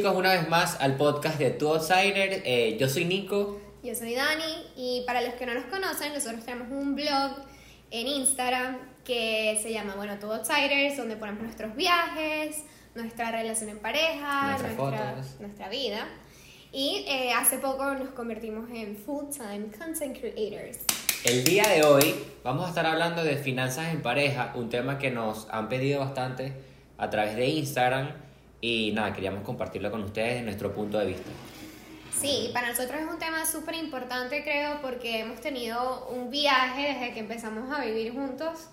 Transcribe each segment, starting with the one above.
Una vez más al podcast de Two Outsider. Eh, yo soy Nico. Yo soy Dani y para los que no nos conocen, nosotros tenemos un blog en Instagram que se llama, bueno, Two Outsiders, donde ponemos nuestros viajes, nuestra relación en pareja, nuestra, fotos. nuestra vida. Y eh, hace poco nos convertimos en full-time content creators. El día de hoy vamos a estar hablando de finanzas en pareja, un tema que nos han pedido bastante a través de Instagram. Y nada, queríamos compartirlo con ustedes nuestro punto de vista. Sí, para nosotros es un tema súper importante, creo, porque hemos tenido un viaje desde que empezamos a vivir juntos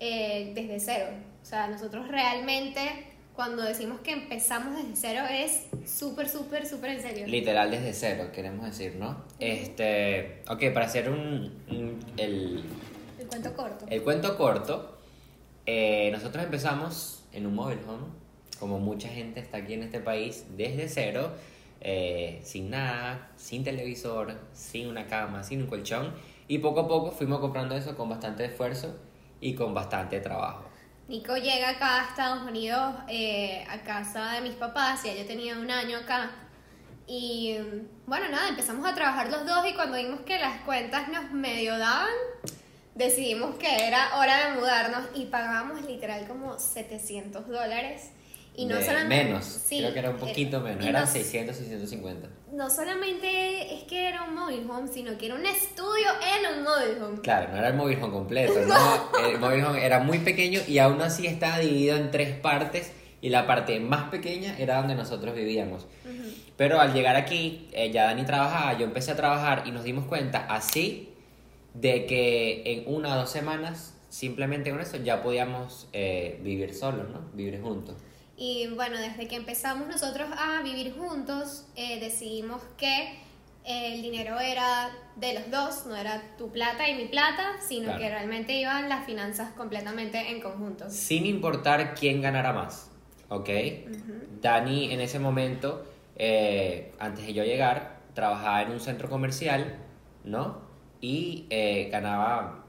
eh, desde cero. O sea, nosotros realmente, cuando decimos que empezamos desde cero, es súper, súper, súper en serio. Literal desde cero, queremos decir, ¿no? Este, ok, para hacer un, un- el, El cuento corto. el cuento corto, eh, nosotros empezamos en un mobile home, como mucha gente está aquí en este país, desde cero, eh, sin nada, sin televisor, sin una cama, sin un colchón, y poco a poco fuimos comprando eso con bastante esfuerzo y con bastante trabajo. Nico llega acá a Estados Unidos, eh, a casa de mis papás, ya yo tenía un año acá. Y bueno, nada, empezamos a trabajar los dos y cuando vimos que las cuentas nos medio daban, decidimos que era hora de mudarnos y pagábamos literal como 700 dólares. Y no De solamente... menos, sí, creo que era un eh, poquito menos, y eran no- 600, 650. No solamente es que era un mobile home, sino que era un estudio en un mobile home. Claro, no era el mobile home completo, ¿no? El mobile home era muy pequeño y aún así estaba dividido en tres partes y la parte más pequeña era donde nosotros vivíamos. Pero al llegar aquí, eh, ya Dani trabajaba, yo empecé a trabajar y nos dimos cuenta así de que en una o dos semanas, simplemente con eso, ya podíamos eh, vivir solos, ¿no? Vivir juntos. Y bueno, desde que empezamos nosotros a vivir juntos, eh, decidimos que el dinero era de los dos, no era tu plata y mi plata, sino Claro. que realmente iban las finanzas completamente en conjunto. Sin importar quién ganara más, ¿ok? Dani en ese momento, eh, antes de yo llegar, trabajaba en un centro comercial, ¿no? Y eh, ganaba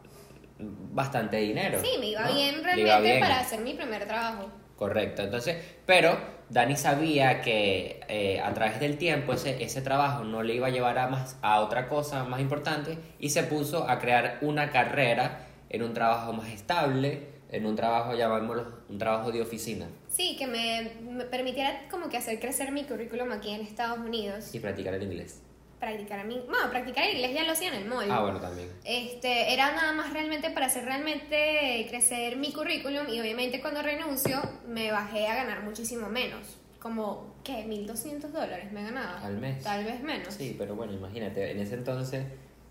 bastante dinero. Sí, me iba ¿no? bien realmente iba bien. para hacer mi primer trabajo. Correcto, entonces, pero Dani sabía que eh, a través del tiempo ese, ese trabajo no le iba a llevar a, más, a otra cosa más importante y se puso a crear una carrera en un trabajo más estable, en un trabajo, llamémoslo, un trabajo de oficina Sí, que me, me permitiera como que hacer crecer mi currículum aquí en Estados Unidos. y practicar el inglés. Practicar a mí, bueno, practicar el inglés ya lo hacía en el móvil. Ah, bueno, también. Este, era nada más realmente para hacer realmente crecer mi currículum y obviamente cuando renuncio me bajé a ganar muchísimo menos. Como, ¿qué? 1.200 dólares me ganaba. Al mes. Tal vez menos. Sí, pero bueno, imagínate, en ese entonces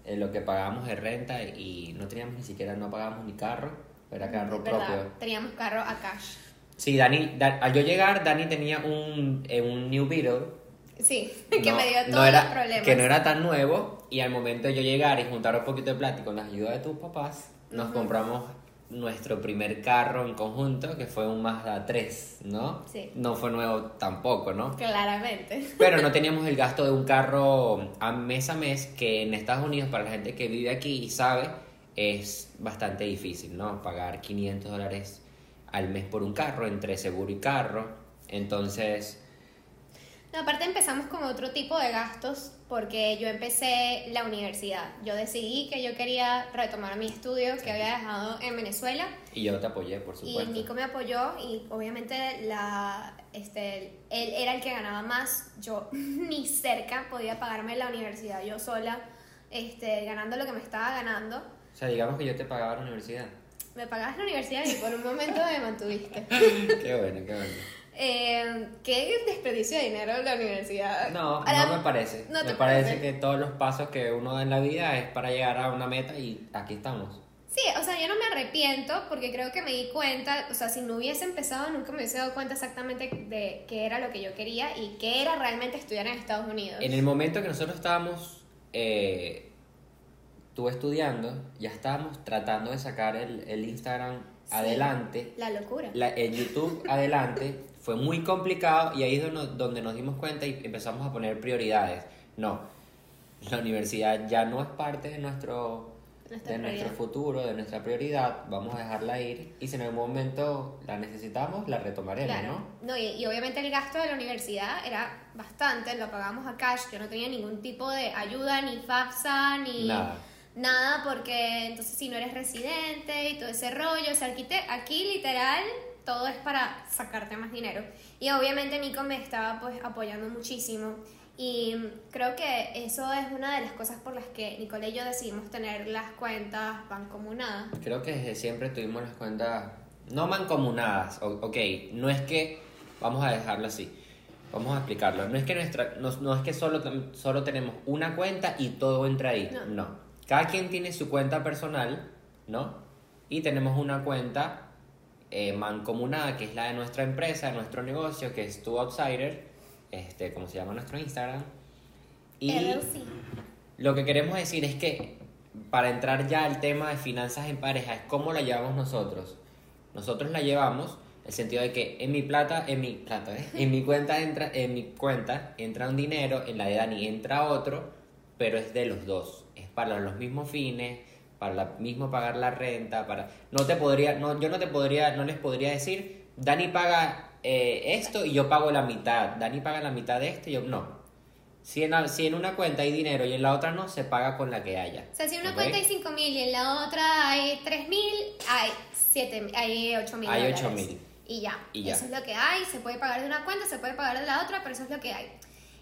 eh, lo que pagábamos de renta y no teníamos ni siquiera, no pagábamos ni carro, era carro Es verdad, propio. Teníamos carro a cash. Sí, Dani, Da- al yo llegar, Dani tenía un, eh, un New Beetle. Sí, que no- me dio no todos era- los problemas. Que no era tan nuevo y al momento de yo llegar y juntar un poquito de plata y con la ayuda de tus papás, nos compramos nuestro primer carro en conjunto, que fue un Mazda 3, ¿no? Sí. No fue nuevo tampoco, ¿no? Claramente. Pero no teníamos el gasto de un carro a mes a mes, que en Estados Unidos, para la gente que vive aquí y sabe, es bastante difícil, ¿no? Pagar 500 dólares al mes por un carro, entre seguro y carro. Entonces, No, aparte empezamos con otro tipo de gastos porque yo empecé la universidad. Yo decidí que yo quería retomar mi estudio que había dejado en Venezuela. y yo te apoyé, por Y supuesto. Nico me apoyó y obviamente la, este, él era el que ganaba más. Yo ni cerca podía pagarme la universidad yo sola, este, ganando lo que me estaba ganando. O sea, digamos que yo te pagaba la universidad. Me pagabas la universidad y por un momento me mantuviste. qué bueno, qué bueno. Eh, ¿Qué desperdicio de dinero la universidad? No, Ahora, no me parece. ¿no te me parece, parece? que todos los pasos que uno da en la vida es para llegar a una meta y aquí estamos. Sí, o sea, yo no me arrepiento porque creo que me di cuenta, o sea, si no hubiese empezado nunca me hubiese dado cuenta exactamente de qué era lo que yo quería y qué era realmente estudiar en Estados Unidos. En el momento que nosotros estábamos, eh, tú estudiando, ya estábamos tratando de sacar el, el Instagram Sí. adelante, La locura. la- el YouTube adelante. Fue muy complicado y ahí es donde, donde nos dimos cuenta y empezamos a poner prioridades. No, la universidad ya no es parte de nuestro Nuestra de nuestro futuro, de nuestra prioridad, vamos a dejarla ir y si en algún momento la necesitamos, la retomaremos, Claro. ¿no? No, y, y obviamente el gasto de la universidad era bastante, lo pagamos a cash, yo no tenía ningún tipo de ayuda, ni FAFSA, ni Nada. nada, porque entonces si no eres residente y todo ese rollo, o sea, aquí, te- aquí literal todo es para sacarte más dinero. Y obviamente Nico me estaba pues apoyando muchísimo. Y creo que eso es una de las cosas por las que Nicole y yo decidimos tener las cuentas bancomunadas. Creo que desde siempre tuvimos las cuentas no mancomunadas, ok, no es que, vamos a dejarlo así, vamos a explicarlo, no es que, nuestra, no, no es que solo, solo tenemos una cuenta y todo entra ahí, No. no. Cada quien tiene su cuenta personal, ¿no? Y tenemos una cuenta eh, mancomunada, que es la de nuestra empresa, de nuestro negocio, que es Tu Outsider, este, como se llama nuestro Instagram. Y LLC. lo que queremos decir es que para entrar ya al tema de finanzas en pareja es cómo la llevamos nosotros. Nosotros la llevamos el sentido de que en mi plata, en mi plata, ¿eh? en mi cuenta entra, en mi cuenta entra un dinero, en la de Dani entra otro, pero es de los dos. Es para los mismos fines, para la, mismo pagar la renta, para no te podría, no, yo no te podría, no les podría decir, Dani paga eh, esto y yo pago la mitad. Dani paga la mitad de esto y yo no. Si en, si en una cuenta hay dinero y en la otra no, se paga con la que haya. O sea, si en una cuenta hay 5 mil y en la otra hay 3 mil, hay 7 hay 8 mil. Hay 8.000. Y ya. Y ya. Eso es lo que hay. Se puede pagar de una cuenta, se puede pagar de la otra, pero eso es lo que hay.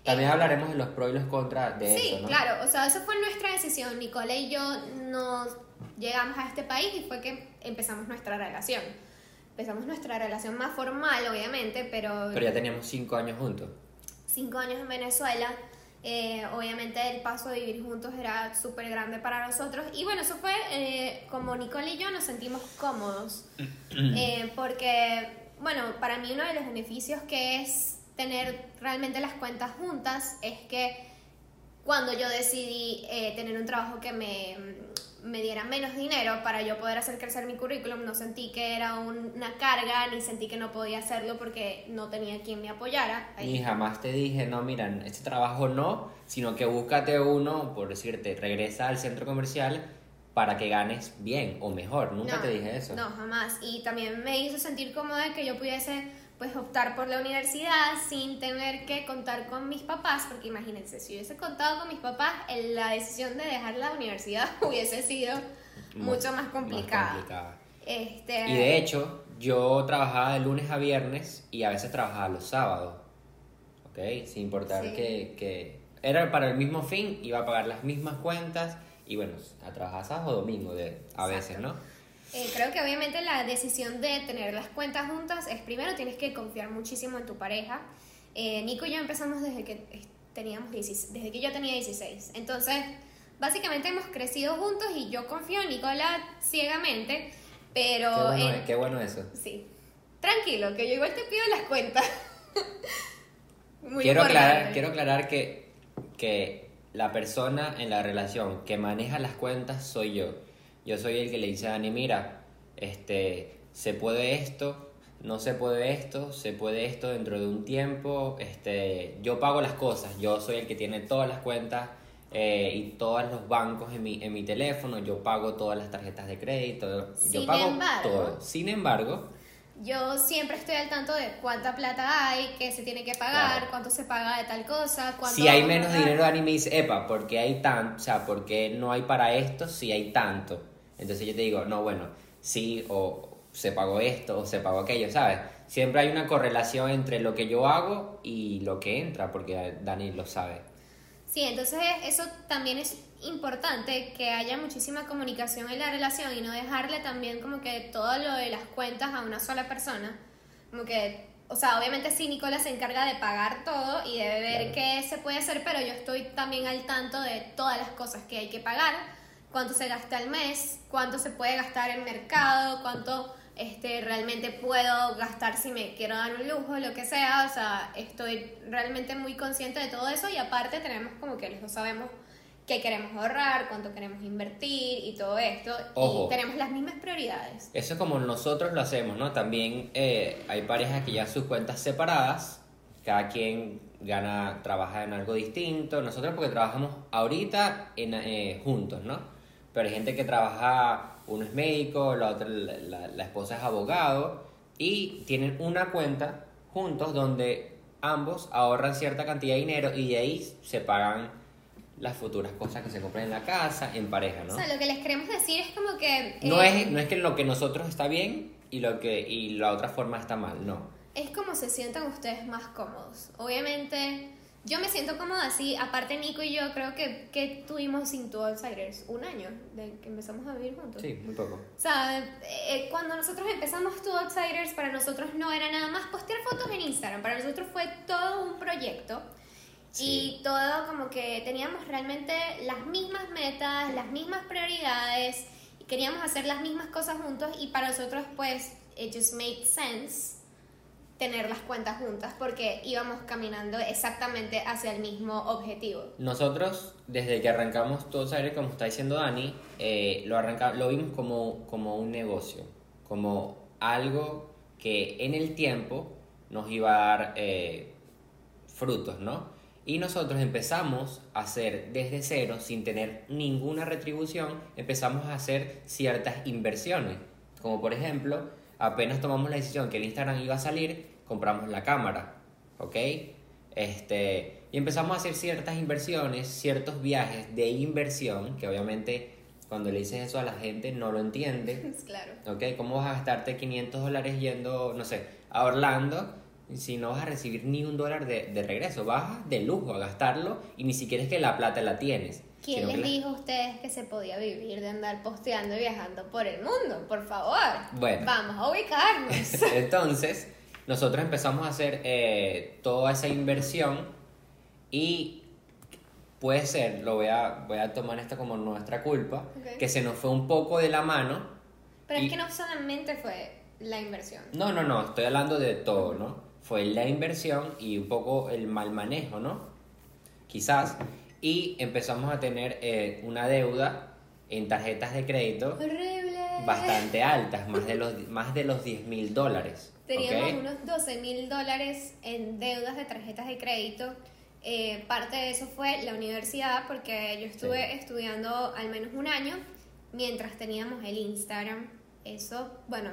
También hablaremos de los pros y los contras de Sí, eso, ¿no? claro. O sea, eso fue nuestra decisión. Nicole y yo nos llegamos a este país y fue que empezamos nuestra relación. Empezamos nuestra relación más formal, obviamente, pero, Pero ya teníamos cinco años juntos. cinco años en Venezuela. eh, obviamente el paso de vivir juntos era súper grande para nosotros. Y bueno, eso fue eh, como Nicole y yo nos sentimos cómodos. Eh, porque, bueno, para mí uno de los beneficios que es tener realmente las cuentas juntas es que cuando yo decidí eh, tener un trabajo que me, me diera menos dinero para yo poder hacer crecer mi currículum, no sentí que era un- una carga, ni sentí que no podía hacerlo porque no tenía quien me apoyara. Ahí. Ni jamás te dije, no, mira, este trabajo no, sino que búscate uno, por decirte, regresa al centro comercial para que ganes bien o mejor. Nunca No, te dije eso. No, jamás. Y también me hizo sentir cómoda que yo pudiese pues optar por la universidad sin tener que contar con mis papás, porque imagínense, si hubiese contado con mis papás, la decisión de dejar la universidad hubiese sido Mu- mucho más complicada. complicada. Este, Y de hecho, yo trabajaba de lunes a viernes y a veces trabajaba los sábados. ¿Ok? Sin importar Sí. que, que era para el mismo fin, iba a pagar las mismas cuentas y bueno, a trabajar sábado o domingo de, a Exacto. veces, ¿no? Eh, creo que obviamente la decisión de tener las cuentas juntas es primero tienes que confiar muchísimo en tu pareja. Eh, Nico y yo empezamos desde que eh, teníamos 16, desde que yo tenía 16. Entonces, básicamente hemos crecido juntos y yo confío en Nicola ciegamente, pero Qué bueno, en- es- qué bueno eso. sí. Tranquilo, que yo igual te pido las cuentas. Muy quiero, importante. aclarar, quiero aclarar que, que la persona en la relación que maneja las cuentas soy yo. Yo soy el que le dice a Dani, mira, este, se puede esto, no se puede esto, se puede esto dentro de un tiempo. Este, yo pago las cosas, yo soy el que tiene todas las cuentas eh, y todos los bancos en mi, en mi teléfono, yo pago todas las tarjetas de crédito, yo pago embargo- todo. Sin embargo, Yo siempre estoy al tanto de cuánta plata hay, qué se tiene que pagar, Claro. cuánto se paga de tal cosa, cuánto Si hay menos dinero, Dani me dice, epa, ¿por qué hay tanto? O sea, ¿por qué no hay para esto si hay tanto? Entonces yo te digo, no, bueno, sí, o se pagó esto, o se pagó aquello, ¿sabes? Siempre hay una correlación entre lo que yo hago y lo que entra, porque Dani lo sabe. Sí, entonces eso también es importante que haya muchísima comunicación en la relación y no dejarle también como que todo lo de las cuentas a una sola persona. Como que, o sea, obviamente sí, Nicola se encarga de pagar todo y de ver Claro. qué se puede hacer, pero yo estoy también al tanto de todas las cosas que hay que pagar, cuánto se gasta al mes, cuánto se puede gastar en mercado, cuánto este, realmente puedo gastar si me quiero dar un lujo, lo que sea. O sea, estoy realmente muy consciente de todo eso y aparte tenemos como que los dos sabemos qué queremos ahorrar, cuánto queremos invertir y todo esto. Ojo. Y tenemos las mismas prioridades. Eso es como nosotros lo hacemos, ¿no? También eh, hay parejas que ya sus cuentas separadas, cada quien gana, trabaja en algo distinto. Nosotros porque trabajamos ahorita en, eh, juntos, ¿no? Pero hay gente que trabaja, uno es médico, la otra, la, la- la esposa es abogado, y tienen una cuenta juntos donde ambos ahorran cierta cantidad de dinero y de ahí se pagan las futuras cosas que se compran en la casa, en pareja, ¿no? O sea, lo que les queremos decir es como que... No eh, es, no es que lo que nosotros está bien y lo que y la otra forma está mal, no. Es como se sientan ustedes más cómodos. Obviamente, yo me siento cómoda así. Aparte, Nico y yo creo que, que tuvimos sin Two Outsiders un año de que empezamos a vivir juntos. Sí, muy poco. O sea, eh, cuando nosotros empezamos Two Outsiders, para nosotros no era nada más postear fotos en Instagram. Para nosotros fue todo un proyecto. Sí. Y todo como que teníamos realmente las mismas metas, las mismas prioridades. Y queríamos hacer las mismas cosas juntos. Y para nosotros, pues, it just made sense tener las cuentas juntas porque íbamos caminando exactamente hacia el mismo objetivo. Nosotros, desde que arrancamos Todos Aires, como está diciendo Dani, eh, lo, arranca, lo vimos como, como un negocio, como algo que en el tiempo nos iba a dar eh, frutos, ¿no? Y nosotros empezamos a hacer desde cero, sin tener ninguna retribución, empezamos a hacer ciertas inversiones. Como por ejemplo, apenas tomamos la decisión que el Instagram iba a salir, compramos la cámara, ¿ok? Este, y empezamos a hacer ciertas inversiones, ciertos viajes de inversión, que obviamente cuando le dices eso a la gente no lo entiende. Claro. ¿Ok? ¿Cómo vas a gastarte 500 dólares yendo, no sé, a Orlando si no vas a recibir ni un dólar de, de regreso? Vas de lujo a gastarlo y ni siquiera es que la plata la tienes. ¿Quién les la- dijo a ustedes que se podía vivir de andar posteando y viajando por el mundo? Por favor. Bueno. Vamos a ubicarnos. Entonces, nosotros empezamos a hacer eh, toda esa inversión y puede ser, lo voy a, voy a tomar esto como nuestra culpa, Ok. que se nos fue un poco de la mano. Pero Y- es que no solamente fue la inversión. No, no, no, estoy hablando de todo, ¿no? Fue la inversión y un poco el mal manejo, ¿no? Quizás. Y empezamos a tener eh, una deuda en tarjetas de crédito Horrible. bastante altas, más de los, más de los 10 mil dólares. Teníamos unos 12 mil dólares en deudas de tarjetas de crédito. Eh, parte de eso fue la universidad, porque yo estuve Sí. estudiando al menos un año mientras teníamos el Instagram. Eso, bueno,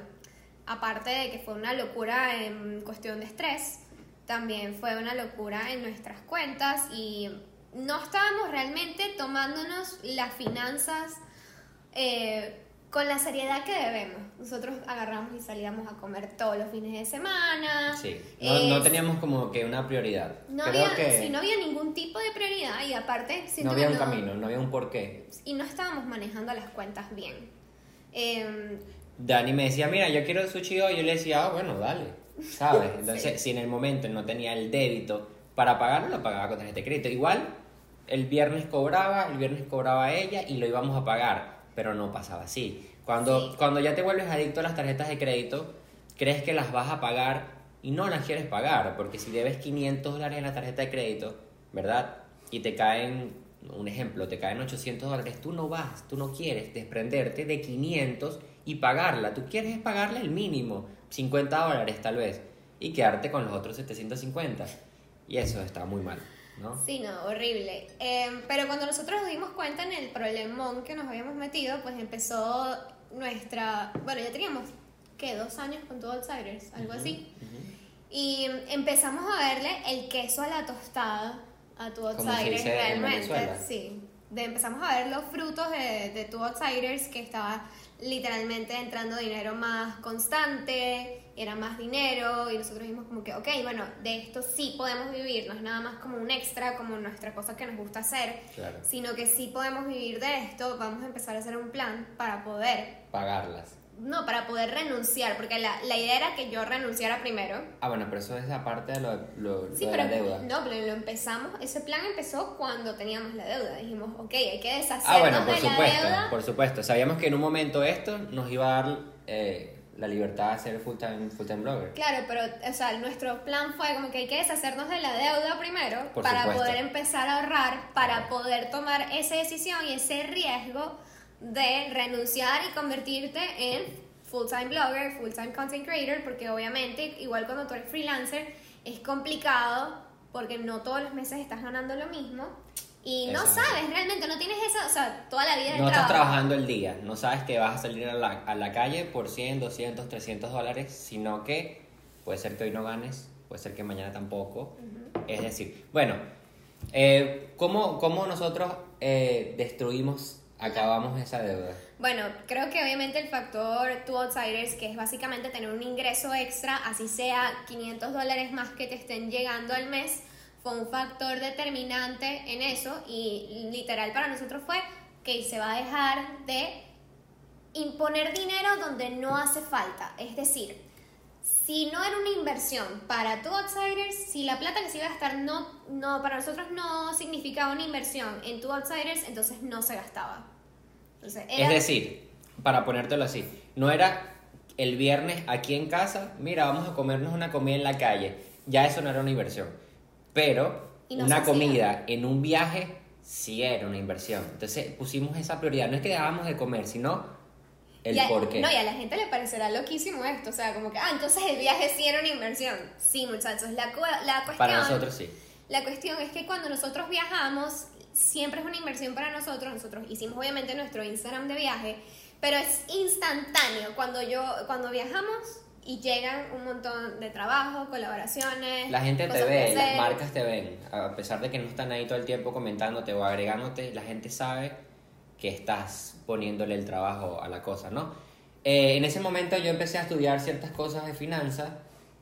aparte de que fue una locura en cuestión de estrés, también fue una locura en nuestras cuentas y no estábamos realmente tomándonos las finanzas eh, con la seriedad que debemos. Nosotros agarramos y salíamos a comer todos los fines de semana. Sí, no, teníamos como que una prioridad. no Creo había, que sí, no había ningún tipo de prioridad y aparte no había un camino, no había un porqué. y no estábamos manejando las cuentas bien. Em, Dani me decía, mira, yo quiero sushi hoy. Yo le decía, ah, bueno, dale, ¿sabes? Entonces, si en el momento no tenía el débito para pagarlo, lo pagaba con tarjeta de crédito. Igual, el viernes cobraba, el viernes cobraba ella y lo íbamos a pagar, pero no pasaba así. Cuando, Sí. cuando ya te vuelves adicto a las tarjetas de crédito, crees que las vas a pagar y no las quieres pagar, porque si debes 500 dólares en la tarjeta de crédito, ¿verdad? Y te caen, un ejemplo, te caen 800 dólares, tú no vas, tú no quieres desprenderte de 500 y pagarla, tú quieres pagarle el mínimo, 50 dólares tal vez, y quedarte con los otros 750. Y eso está muy mal, ¿no? Sí, no, horrible. Em, pero cuando nosotros nos dimos cuenta en el problemón que nos habíamos metido, pues empezó nuestra... Bueno, ya teníamos, ¿qué? Dos años con todo Outsiders, algo así. Y empezamos a verle el queso a la tostada a tu Outsiders realmente. Sí. De, empezamos a ver los frutos de, de tu Outsiders, que estaba literalmente entrando dinero más constante, era más dinero, y nosotros dijimos como que, ok, bueno, de esto sí podemos vivir, no es nada más como un extra, como nuestra cosa que nos gusta hacer, Claro. sino que sí podemos vivir de esto, vamos a empezar a hacer un plan para poder, Pagarlas. No, para poder renunciar, porque la, la idea era que yo renunciara primero. Ah, bueno, pero eso es aparte de lo, lo- Sí, lo de pero la deuda. no, pero lo empezamos, ese plan empezó cuando teníamos la deuda. Dijimos, ok, hay que deshacernos Ah, bueno, por de la supuesto, deuda. por supuesto. Sabíamos que en un momento esto nos iba a dar eh, la libertad de ser full time, full time blogger. Claro, pero, o sea, nuestro plan fue como que hay que deshacernos de la deuda primero Por para supuesto. poder empezar a ahorrar, para poder tomar esa decisión y ese riesgo de renunciar y convertirte en full-time blogger, full-time content creator, porque obviamente, igual cuando tú eres freelancer, es complicado porque no todos los meses estás ganando lo mismo Y no Eso es sabes realmente, no tienes esa, o sea, toda la vida del No estás trabajo. trabajando el día, no sabes que vas a salir a la, a la calle por 100, 200, 300 dólares, sino que puede ser que hoy no ganes, puede ser que mañana tampoco. Es decir, bueno, eh, ¿cómo, cómo nosotros eh, destruimos, acabamos esa deuda? Bueno, creo que obviamente el factor Two Outsiders, que es básicamente tener un ingreso extra, así sea 500 dólares más que te estén llegando al mes, fue un factor determinante en eso y literal para nosotros fue que se va a dejar de imponer dinero donde no hace falta. Es decir, si no era una inversión para Two Outsiders, si la plata que se iba a gastar no, no, para nosotros no significaba una inversión en Two Outsiders, entonces no se gastaba. Entonces, era- Es decir, para ponértelo así, no era el viernes aquí en casa, mira, vamos a comernos una comida en la calle, ya eso no era una inversión, pero no una comida en un viaje sí era una inversión. Entonces pusimos esa prioridad, no es que dejábamos de comer, sino el a- por qué. No, y a la gente le parecerá loquísimo esto. O sea, como que, ah, entonces el viaje sí era una inversión. Sí, muchachos. La, la cuestión. Para nosotros sí. La cuestión es que cuando nosotros viajamos, siempre es una inversión para nosotros. Nosotros hicimos obviamente nuestro Instagram de viaje, pero es instantáneo. Cuando yo, cuando viajamos y llegan un montón de trabajo, colaboraciones. La gente te ve, las marcas te ven, a pesar de que no están ahí todo el tiempo comentándote o agregándote, la gente sabe que estás poniéndole el trabajo a la cosa, ¿no? Eh, en ese momento yo empecé a estudiar ciertas cosas de finanzas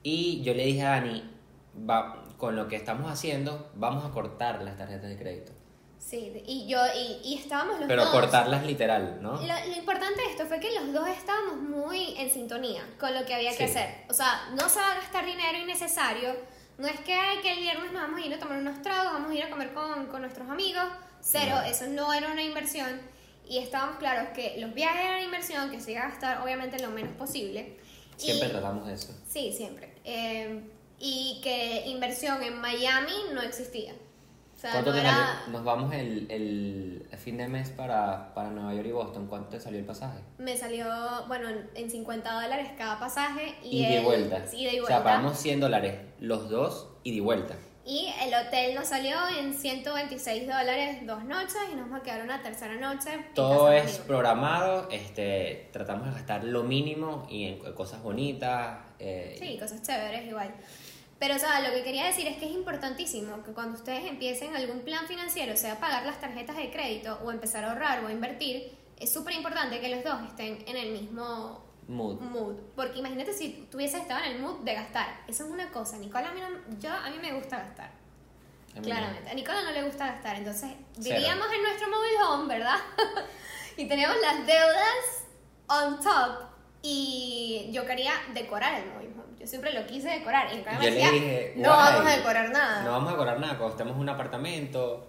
y yo le dije a Dani, va, con lo que estamos haciendo, vamos a cortar las tarjetas de crédito. Sí, y yo, y, y estábamos los Pero dos. cortarlas literal, ¿no? Lo, lo importante de esto fue que los dos estábamos muy en sintonía con lo que había que Sí. hacer. O sea, no se va a gastar dinero innecesario. No es que, ay, que el viernes nos vamos a ir a tomar unos tragos, vamos a ir a comer con, con nuestros amigos. Cero, No. eso no era una inversión. Y estábamos claros que los viajes eran inversión, que se iba a gastar obviamente lo menos posible. Siempre Y- tratamos eso. Sí, siempre. Eh, y que inversión en Miami no existía. O sea, ¿Cuánto no te era... salió? Nos vamos el, el fin de mes para, para Nueva York y Boston. ¿Cuánto te salió el pasaje? Me salió, bueno, en 50 dólares cada pasaje. Y Y de el- vuelta. Sí, de O vuelta. sea, pagamos 100 dólares los dos y de vuelta. Y el hotel nos salió en 126 dólares dos noches y nos vamos a quedar una tercera noche. Todo es programado, este, tratamos de gastar lo mínimo y en cosas bonitas. eh, Sí, cosas chéveres igual. Pero, o sea, lo que quería decir es que es importantísimo que cuando ustedes empiecen algún plan financiero, sea pagar las tarjetas de crédito o empezar a ahorrar o a invertir, es súper importante que los dos estén en el mismo Mood. mood. Porque imagínate si tuviese estado en el mood de gastar. Eso es una cosa. Nicola, a mí, no- yo, a mí me gusta gastar. A mí no. Claramente. A Nicola no le gusta gastar. Entonces, vivíamos en nuestro mobile home, ¿verdad? y teníamos las deudas on top. Y yo quería decorar el mobile home. Yo siempre lo quise decorar. Y me Yo le decía, dije, no "Guay, vamos a decorar nada. No vamos a decorar nada. Cuando estemos en un apartamento,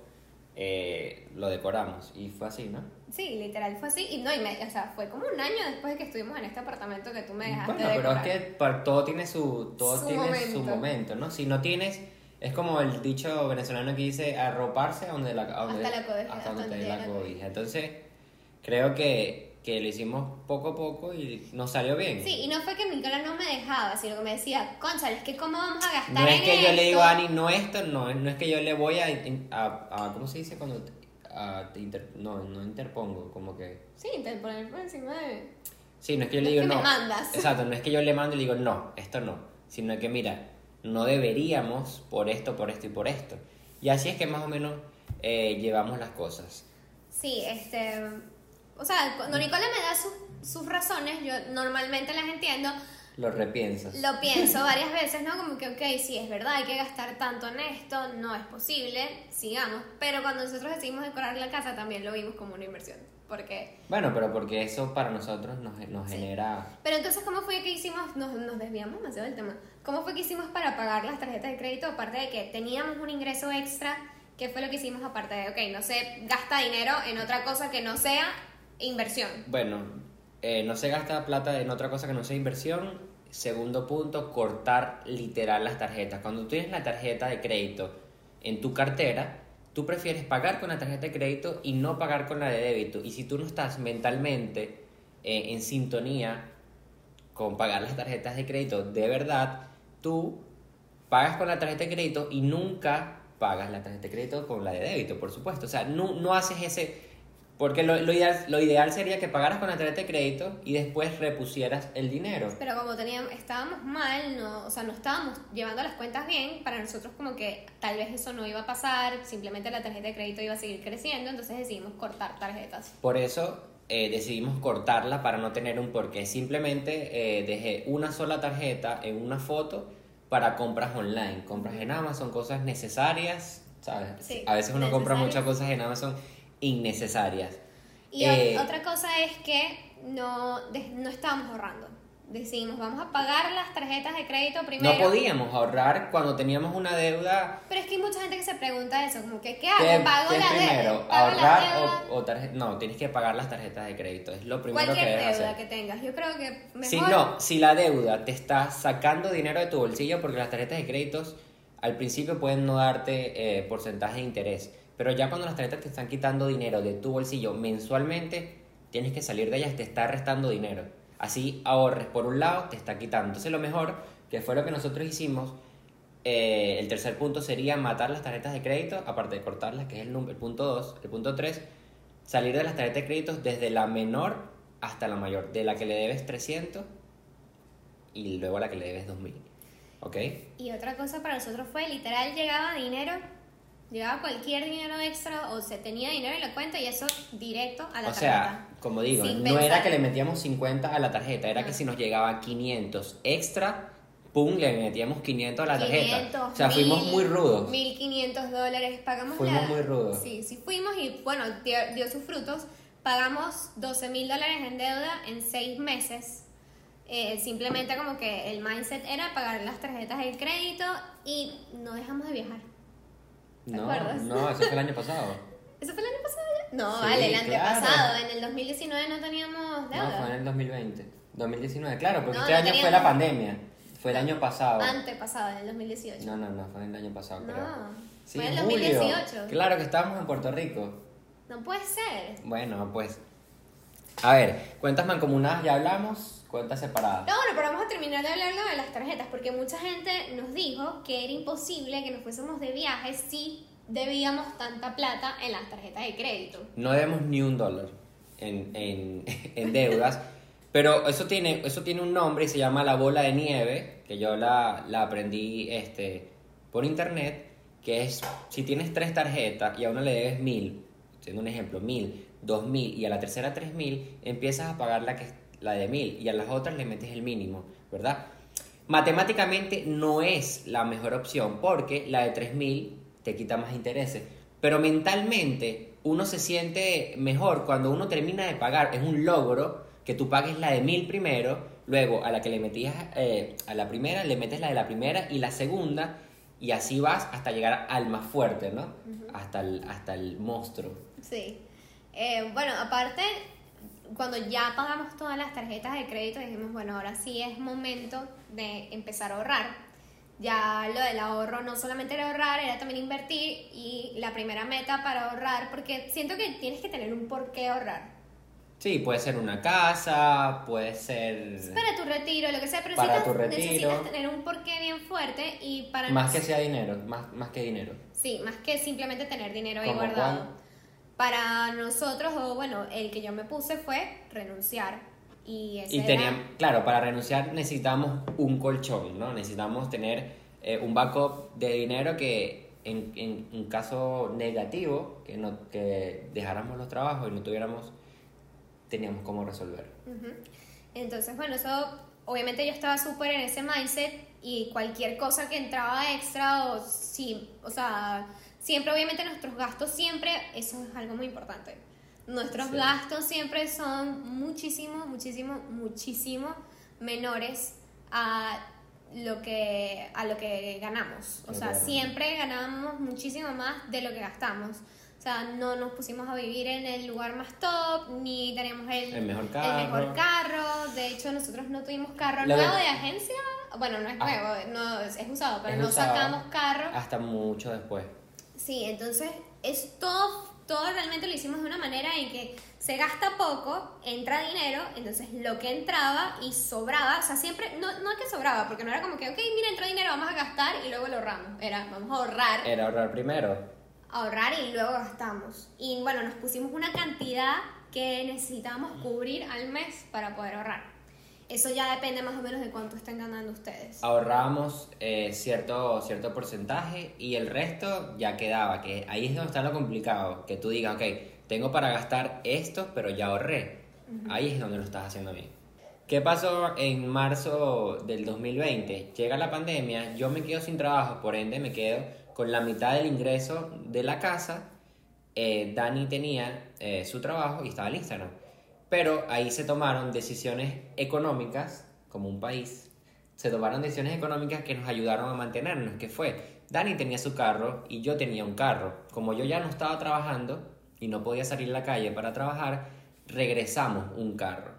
eh, lo decoramos. Y fue así, ¿no? Sí, literal fue así. Y no, y me- o sea, fue como un año después de que estuvimos en este apartamento que tú me dejaste Bueno, pero es que para- todo tiene su, todo Su tiene momento. su momento, ¿no? Si no tienes, es como el dicho venezolano que dice arroparse a donde la, a donde, Hasta la cobija, hasta hasta donde donde la cobija. Entonces, creo que, que lo hicimos poco a poco y nos salió bien. Sí, y no fue que Nicola no me dejaba, sino que me decía, concha, es que cómo vamos a gastar No es en que yo le esto?" digo a Ani, no esto, no, no es que yo le voy a, a, a- ¿cómo se dice cuando? te- a- te inter- no, no interpongo, como que... Sí, te poner por encima de... Sí, no es que yo No le es digo me no. mandas. Exacto, no es que yo le mando y le digo no, esto no. Sino que mira, no deberíamos por esto, por esto y por esto. Y así es que más o menos eh, llevamos las cosas. Sí, este... O sea, cuando Nicola me da sus, sus razones, yo normalmente las entiendo, Lo repiensas. lo pienso varias veces, ¿no? Como que, ok, sí, es verdad, hay que gastar tanto en esto, no es posible, sigamos. Pero cuando nosotros decidimos decorar la casa, también lo vimos como una inversión. Porque... Bueno, pero porque eso para nosotros nos, nos Sí. genera... Pero entonces, ¿cómo fue que hicimos? Nos, nos desviamos demasiado del tema. ¿Cómo fue que hicimos para pagar las tarjetas de crédito? Aparte de que teníamos un ingreso extra, ¿qué fue lo que hicimos aparte de, ok, no sé, gasta dinero en otra cosa que no sea inversión? Bueno, eh, no se gasta plata en otra cosa que no sea inversión. Segundo punto, cortar literal las tarjetas. Cuando tú tienes la tarjeta de crédito en tu cartera, tú prefieres pagar con la tarjeta de crédito y no pagar con la de débito. Y si tú no estás mentalmente eh, en sintonía con pagar las tarjetas de crédito de verdad, tú pagas con la tarjeta de crédito y nunca pagas la tarjeta de crédito con la de débito, por supuesto. O sea, no, no haces ese... Porque lo, lo, ideal, lo ideal sería que pagaras con la tarjeta de crédito y después repusieras el dinero. Pero como teníamos, estábamos mal, no, o sea, no estábamos llevando las cuentas bien, para nosotros como que tal vez eso no iba a pasar, simplemente la tarjeta de crédito iba a seguir creciendo, entonces decidimos cortar tarjetas. Por eso eh, decidimos cortarla para no tener un porqué. Simplemente eh, dejé una sola tarjeta en una foto para compras online. Compras en Amazon, cosas necesarias, ¿sabes? Sí, a veces uno compra muchas cosas en Amazon innecesarias. Y Eh, ot- otra cosa es que no, no estábamos ahorrando. Decidimos, vamos a pagar las tarjetas de crédito primero. no podíamos ahorrar cuando teníamos una deuda. Pero es que hay mucha gente que se pregunta eso, como que, ¿qué hago? ¿Qué, ¿Pago qué la primero? deuda? ¿Pago la ¿Ahorrar deuda? o, o tarjeta? No, tienes que pagar las tarjetas de crédito. Es lo primero que Cualquier debes deuda hacer. que tengas. Yo creo que mejor... Si no, si la deuda te está sacando dinero de tu bolsillo, porque las tarjetas de créditos al principio pueden no darte eh, porcentaje de interés, pero ya cuando las tarjetas te están quitando dinero de tu bolsillo mensualmente, tienes que salir de ellas, te está restando dinero. Así ahorres por un lado, te está quitando. Entonces lo mejor, que fue lo que nosotros hicimos, eh, el tercer punto sería matar las tarjetas de crédito, aparte de cortarlas, que es el, el punto 2. El punto 3, salir de las tarjetas de crédito desde la menor hasta la mayor, de la que le debes 300 y luego a la que le debes 2000. ¿Ok? Y otra cosa para nosotros fue, literal, llegaba dinero, llegaba cualquier dinero extra o se tenía dinero en la cuenta y eso directo a la O tarjeta. sea, como digo, Sin no era pensar. que le metíamos 50 a la tarjeta, era que si nos llegaba 500 extra, pum, le metíamos 500 a la tarjeta. 500, o sea, fuimos 1000, muy rudos. 1500 dólares, pagamos Fuimos la- muy rudos. Sí, sí fuimos y bueno, dio, dio sus frutos. Pagamos 12 mil dólares en deuda en 6 meses. Eh, simplemente como que el mindset era pagar las tarjetas de crédito y no dejamos de viajar. ¿Te No, acuerdas? no, eso fue el año pasado. ¿Eso fue el año pasado ya? No, Sí, vale, el claro. antepasado. En el 2019 no teníamos deuda. No, fue en el 2020. 2019, claro, porque No, este no año fue teníamos. la pandemia. Fue el año pasado. Antepasado, en el 2018. No, no, no, fue el año pasado, creo. Sí, fue en julio. 2018. Claro que estábamos en Puerto Rico. No puede ser. Bueno, pues. A ver, cuentas mancomunadas ya hablamos, cuentas separadas. No, bueno, pero vamos a terminar de hablar de las tarjetas, porque mucha gente nos dijo que era imposible que nos fuésemos de viaje si debíamos tanta plata en las tarjetas de crédito. No debemos ni un dólar en, en, en deudas, pero eso tiene, eso tiene un nombre y se llama la bola de nieve, que yo la, la aprendí este, por internet, que es si tienes tres tarjetas y a una le debes mil, siendo un ejemplo, mil, dos mil y a la tercera tres mil, empiezas a pagar la, que, la de mil y a las otras le metes el mínimo, ¿verdad? Matemáticamente no es la mejor opción porque la de 3000 te quita más intereses, pero mentalmente uno se siente mejor cuando uno termina de pagar, es un logro que tú pagues la de 1000 primero, luego a la que le metías eh, a la primera le metes la de la primera y la segunda y así vas hasta llegar al más fuerte, ¿no? hasta, el, hasta el monstruo. Sí. Eh, bueno, aparte, cuando ya pagamos todas las tarjetas de crédito, dijimos, bueno, ahora sí es momento de empezar a ahorrar. Ya lo del ahorro no solamente era ahorrar, era también invertir y la primera meta para ahorrar, porque siento que tienes que tener un por qué ahorrar. Sí, puede ser una casa, puede ser... Para tu retiro, lo que sea, pero Para necesitas, tu retiro. necesitas tener un porqué bien fuerte y para Más nos- que sea dinero, más, más que dinero. Sí, más que simplemente tener dinero ahí ¿Cómo guardado. cuál? Para nosotros, o bueno, el que yo me puse fue renunciar. Y ese Y era- claro, para renunciar necesitamos un colchón, ¿no? Necesitamos tener eh, un backup de dinero que en, en un caso negativo, que, no, que dejáramos los trabajos y no tuviéramos, teníamos cómo resolver. Entonces, bueno, eso, obviamente yo estaba súper en ese mindset y cualquier cosa que entraba extra o sí, o sea, siempre, obviamente nuestros gastos siempre, eso es algo muy importante. Nuestros Sí. gastos siempre son muchísimo, muchísimo, muchísimo menores a lo que a lo que ganamos. O sea, siempre ganamos muchísimo más de lo que gastamos. O sea, no nos pusimos a vivir en el lugar más top, ni teníamos el, El mejor el carro. mejor carro. De hecho, nosotros no tuvimos carro Lo nuevo de- agencia. Bueno, no es Ah. nuevo, no, es, es usado, pero Es no usado. sacamos carro. Hasta mucho después. Sí, entonces es todo, todo realmente lo hicimos de una manera en que se gasta poco, entra dinero, entonces lo que entraba y sobraba, o sea, siempre, no, no es que sobraba, porque no era como que, ok, mira, entra dinero, vamos a gastar y luego lo ahorramos, era, vamos a ahorrar, Era ahorrar primero. ahorrar y luego gastamos. Y bueno, nos pusimos una cantidad que necesitábamos cubrir al mes para poder ahorrar. Eso ya depende más o menos de cuánto estén ganando ustedes. Ahorrábamos eh, cierto, cierto porcentaje y el resto ya quedaba, que ahí es donde está lo complicado, que tú digas, ok, tengo para gastar esto, pero ya ahorré. Ahí es donde lo estás haciendo bien. ¿Qué pasó en marzo del 2020? Llega la pandemia, yo me quedo sin trabajo, por ende me quedo con la mitad del ingreso de la casa. Eh, Dani tenía eh, su trabajo y estaba el Instagram. Pero ahí se tomaron decisiones económicas, como un país, se tomaron decisiones económicas que nos ayudaron a mantenernos, que fue, Dani tenía su carro y yo tenía un carro. Como yo ya no estaba trabajando y no podía salir a la calle para trabajar, regresamos un carro.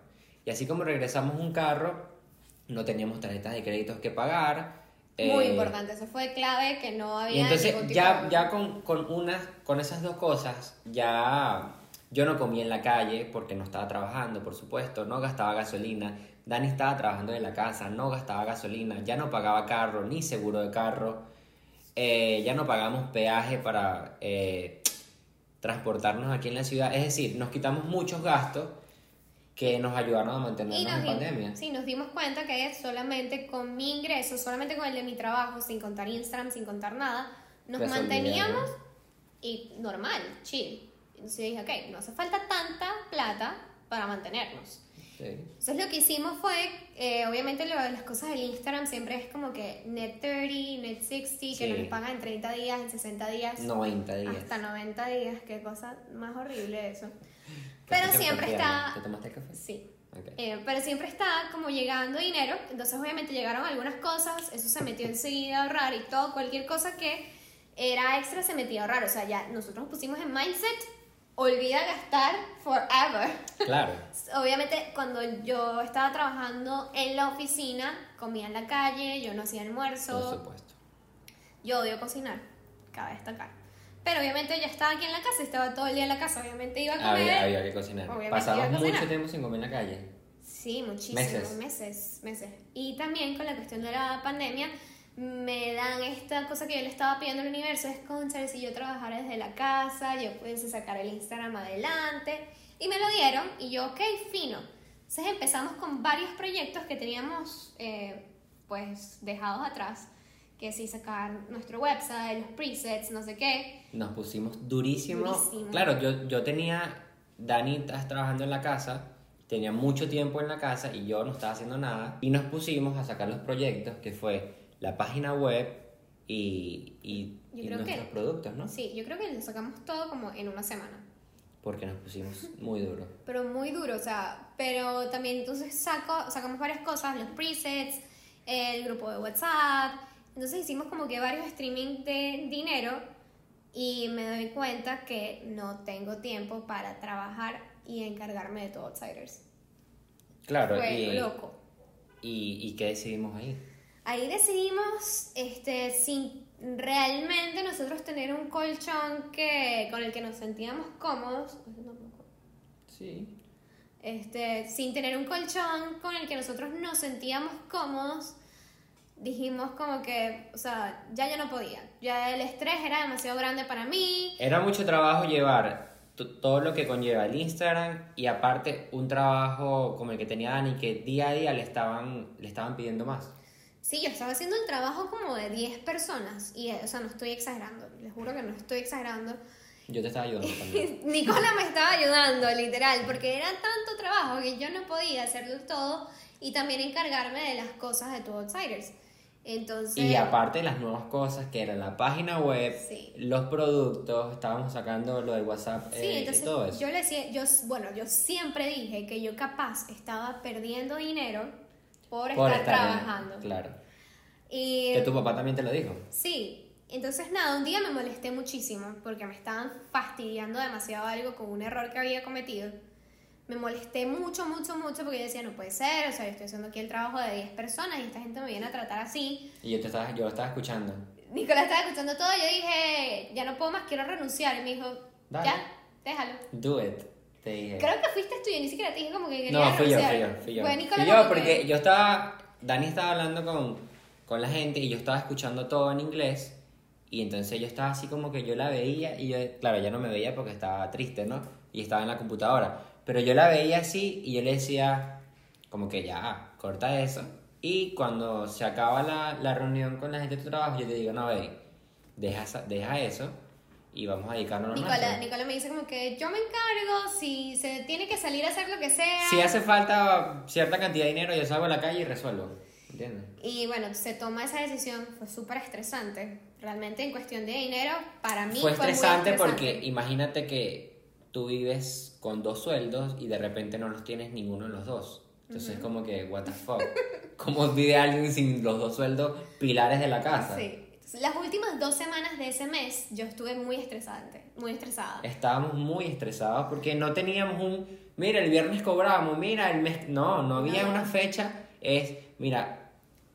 Y así como regresamos un carro, no teníamos tarjetas de créditos que pagar. Muy eh, importante, eso fue clave que no había y entonces ya, ya con, con, unas, con esas dos cosas, ya yo no comía en la calle porque no estaba trabajando, por supuesto, no gastaba gasolina. Dani estaba trabajando en la casa, no gastaba gasolina, ya no pagaba carro, ni seguro de carro. eh, ya no pagamos peaje para eh, transportarnos aquí en la ciudad. Es decir, nos quitamos muchos gastos que nos ayudaron a mantenernos nos, en pandemia. sí, nos dimos cuenta que solamente con mi ingreso, solamente con el de mi trabajo, sin contar Instagram, sin contar nada, nos Resolvía, manteníamos ¿no? y normal, chill. Entonces yo dije, ok, no hace falta tanta plata para mantenernos. Entonces lo que hicimos fue, eh, obviamente lo las cosas del Instagram siempre es como que net 30, net 60, que Sí. nos los pagan en 30 días, en 60 días. 90 días. Hasta 90 días, qué cosa más horrible eso. ¿Qué Pero siempre está... ¿Te tomaste café? Sí. Ok. Eh, pero siempre está como llegando dinero, entonces obviamente llegaron algunas cosas, eso se metió enseguida a ahorrar y todo, cualquier cosa que era extra se metía a ahorrar, o sea, ya nosotros nos pusimos en mindset, olvida gastar forever. Claro. Obviamente cuando yo estaba trabajando en la oficina, comía en la calle, yo no hacía almuerzo, Por supuesto. yo odio cocinar, cabe destacar. Pero obviamente ya estaba aquí en la casa, estaba todo el día en la casa, obviamente iba a comer. Había, había que cocinar. Cocinar. mucho tiempo sin comer en la calle. Sí, muchísimo, Meses. meses. meses, Y también con la cuestión de la pandemia, me dan esta cosa que yo le estaba pidiendo al universo, es, conchale, si yo trabajara desde la casa, yo pudiese sacar el Instagram adelante. Y me lo dieron, y yo, ok, fino. Entonces empezamos con varios proyectos que teníamos, eh, pues, dejados atrás, que sí, sacar nuestro website, los presets, no sé qué. Nos pusimos durísimo. Durísimo. Claro, yo, yo tenía. Dani estás trabajando en la casa, tenía mucho tiempo en la casa y yo no estaba haciendo nada. Y nos pusimos a sacar los proyectos, que fue la página web y, y, y nuestros que- productos, ¿no? Sí, yo creo que lo sacamos todo como en una semana. Porque nos pusimos muy duro. pero muy duro, o sea, pero también entonces saco, sacamos varias cosas, los presets, el grupo de WhatsApp, entonces hicimos como que varios streaming de dinero y me doy cuenta que no tengo tiempo para trabajar y encargarme de todo Outsiders. Claro, Fue y, loco. y, ¿y qué decidimos ahí? Ahí decidimos, este, sin realmente nosotros tener un colchón que, con el que nos sentíamos cómodos. Sí. Este, sin tener un colchón con el que nosotros nos sentíamos cómodos, dijimos como que, o sea, ya yo no podía. Ya el estrés era demasiado grande para mí. Era mucho trabajo llevar todo lo que conlleva el Instagram y aparte un trabajo como el que tenía Dani que día a día le estaban, le estaban pidiendo más. Sí, yo estaba haciendo el trabajo como de 10 personas y, eh, o sea, no estoy exagerando, les juro que no estoy exagerando. Yo te estaba ayudando también. Nicola me estaba ayudando, literal, porque era tanto trabajo que yo no podía hacerlo todo y también encargarme de las cosas de tu Outsiders. Entonces... Y aparte las nuevas cosas que era la página web, Sí. los productos, estábamos sacando lo de WhatsApp Sí, eh, entonces y todo eso. yo le decía, yo, bueno, yo siempre dije que yo capaz estaba perdiendo dinero por, Por estar, estar en- trabajando. Claro. Y Que tu papá también te lo dijo. sí, entonces nada, un día me molesté muchísimo porque me estaban fastidiando demasiado algo con un error que había cometido. Me molesté mucho, mucho, mucho porque yo decía, no puede ser, o sea, yo estoy haciendo aquí el trabajo de 10 personas y esta gente me viene a tratar así. Y yo te estaba, yo lo estaba escuchando. Nicolás estaba escuchando todo, yo dije, ya no puedo más, quiero renunciar. Y me dijo, Dale. ya, déjalo. Do it, te dije. Creo que fuiste tú, yo ni siquiera te dije como que quería No, fui yo, fui renunciar. yo, fui yo. Fue Fui yo porque que- yo estaba, Dani estaba hablando con, con la gente y yo estaba escuchando todo en inglés y entonces yo estaba así como que yo la veía y yo, claro, ya no me veía porque estaba triste, ¿no? Y estaba en la computadora, pero yo la veía así y yo le decía como que ya, corta eso. Y cuando se acaba la, la reunión con la gente de tu trabajo, yo te digo, no, ve, deja, deja eso y vamos a dedicarnos a nuestro". Nicolás me dice como que yo me encargo, si se tiene que salir a hacer lo que sea. Si hace falta cierta cantidad de dinero, yo salgo a la calle y resuelvo. ¿Entiendes? Y bueno, se toma esa decisión, fue súper estresante. Realmente en cuestión de dinero, para mí Fue fue, muy estresante estresante. porque imagínate que tú vives con dos sueldos y de repente no los tienes ninguno de los dos. Entonces es como que, what the fuck. ¿Cómo vive alguien sin los dos sueldos pilares de la casa? Sí. Las últimas dos semanas de ese mes yo estuve muy estresante, muy estresada. Estábamos muy estresados porque no teníamos un, mira, el viernes cobramos, mira, el mes, no, no había No. una fecha, es, mira,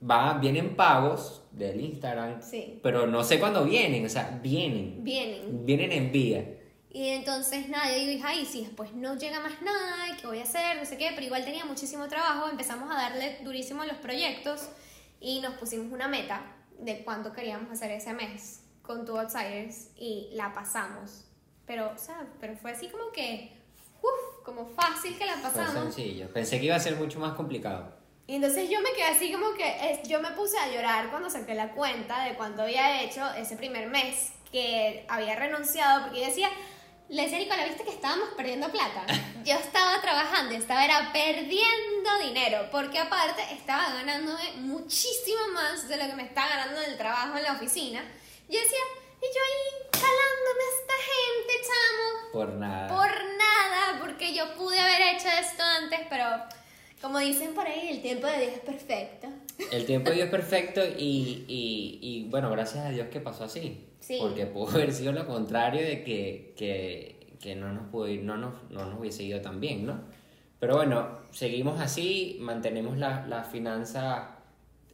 va, vienen pagos del Instagram, Sí. pero no sé cuándo vienen, o sea, vienen, Vienen. vienen en vía. Y entonces nada, yo dije, ay, si después no llega más nada, ¿y ¿qué voy a hacer? No sé qué, pero igual tenía muchísimo trabajo, empezamos a darle durísimo a los proyectos y nos pusimos una meta de cuánto queríamos hacer ese mes con Two Outsiders y la pasamos. Pero, o sea, pero fue así como que, uff, como fácil que la Fue pasamos. sencillo, pensé que iba a ser mucho más complicado. Y entonces yo me quedé así como que, es- yo me puse a llorar cuando saqué la cuenta de cuánto había hecho ese primer mes que había renunciado, porque yo decía, le decía a Nicola, viste que estábamos perdiendo plata. Yo estaba trabajando, estaba era perdiendo dinero, porque aparte estaba ganándome muchísimo más de lo que me estaba ganando en el trabajo en la oficina. Y yo decía, y yo ahí jalándome a esta gente, chamo, Por nada. por nada, porque yo pude haber hecho esto antes, pero como dicen por ahí, el tiempo de Dios es perfecto. El tiempo de Dios es perfecto y, y, y, bueno, gracias a Dios que pasó así. Sí. Porque pudo haber sido lo contrario de que, que, que no, nos pudo ir- no, nos, no nos hubiese ido tan bien, ¿no? Pero bueno, seguimos así, mantenemos la, la finanza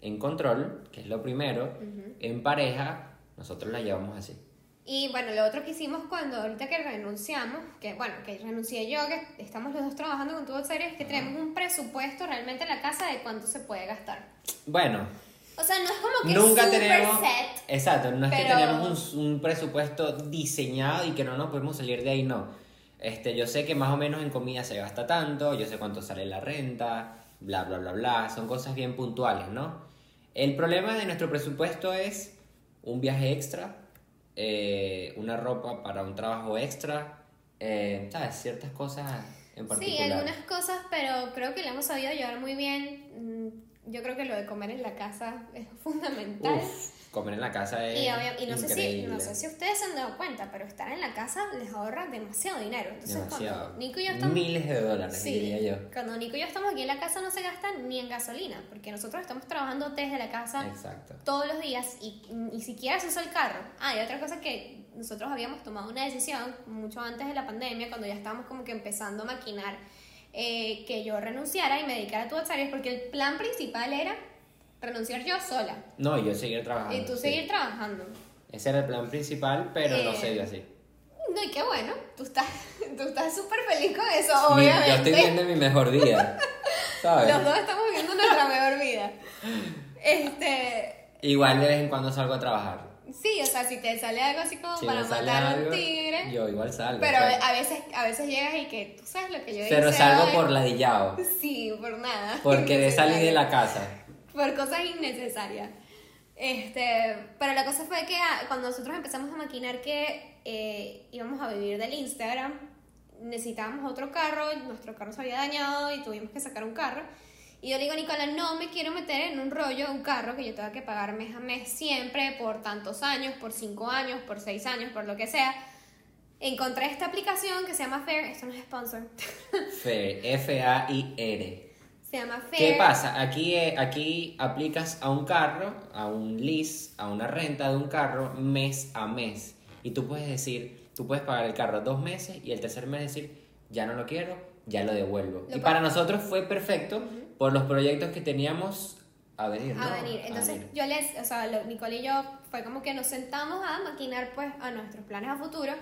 en control, que es lo primero. En pareja, nosotros la llevamos así. Y bueno, lo otro que hicimos cuando ahorita que renunciamos, que bueno, que renuncié yo, que estamos los dos trabajando con tu serie, es que tenemos un presupuesto realmente en la casa de cuánto se puede gastar. Bueno, O sea, no es como que nunca super tenemos set. exacto no es que pero- tenemos un, un presupuesto diseñado y que no nos podemos salir de ahí no este yo sé que más o menos en comida se gasta tanto yo sé cuánto sale la renta bla bla bla bla son cosas bien puntuales no el problema de nuestro presupuesto es un viaje extra eh, una ropa para un trabajo extra eh, sabes ciertas cosas en Sí, particular algunas cosas, pero creo que lo hemos sabido llevar muy bien. Mm, Yo creo que lo de comer en la casa es fundamental. Uf, comer en la casa es Y, obvia- y no, sé si, no sé si ustedes se han dado cuenta, pero estar en la casa les ahorra demasiado dinero. Entonces, demasiado cuando Nico y yo estamos. miles de dólares Sí, diría yo cuando Nico y yo estamos aquí en la casa no se gasta ni en gasolina, porque nosotros estamos trabajando desde la casa exacto todos los días y ni siquiera se usa el carro. Ah, y otra cosa que nosotros habíamos tomado una decisión mucho antes de la pandemia, cuando ya estábamos como que empezando a maquinar eh, que yo renunciara y me dedicara a tu áreas, porque el plan principal era renunciar yo sola No, y yo seguir trabajando. y tú sí. seguir trabajando. Ese era el plan principal, pero no Eh, se dio así. No, y qué bueno, tú estás tú estás súper feliz con eso, Mi- obviamente. yo estoy viendo mi mejor día. ¿Sabes? Los dos estamos viviendo nuestra mejor vida. Este, Igual de vez en cuando salgo a trabajar. sí, o sea, si te sale algo así como Si para matar a un tigre. Yo igual salgo. Pero pero, a veces, a veces llegas y que tú sabes lo que yo pero hice salgo hoy? por ladillado. Sí, por nada. Porque de salir de la casa. Por cosas innecesarias. Este, pero la cosa fue que ah, cuando nosotros empezamos a maquinar que eh, íbamos a vivir del Instagram, necesitábamos otro carro, nuestro carro se había dañado y tuvimos que sacar un carro. Y yo le digo a Nicola, no me quiero meter en un rollo, un carro que yo tenga que pagar mes a mes siempre, por tantos años, por cinco años, por seis años, por lo que sea. Encontré esta aplicación que se llama Fair, esto no es sponsor, Fair, F-A-I-R. Se llama Fair. ¿Qué pasa? Aquí, eh, aquí aplicas a un carro, a un lease, a una renta de un carro mes a mes. Y tú puedes decir, tú puedes pagar el carro dos meses y el tercer mes decir, ya no lo quiero, ya lo devuelvo. Lo y pa- para nosotros fue perfecto por los proyectos que teníamos a venir, ¿no? a venir. Entonces venir. yo les, o sea, Nicole y yo fue como que nos sentamos a maquinar pues a nuestros planes a futuro.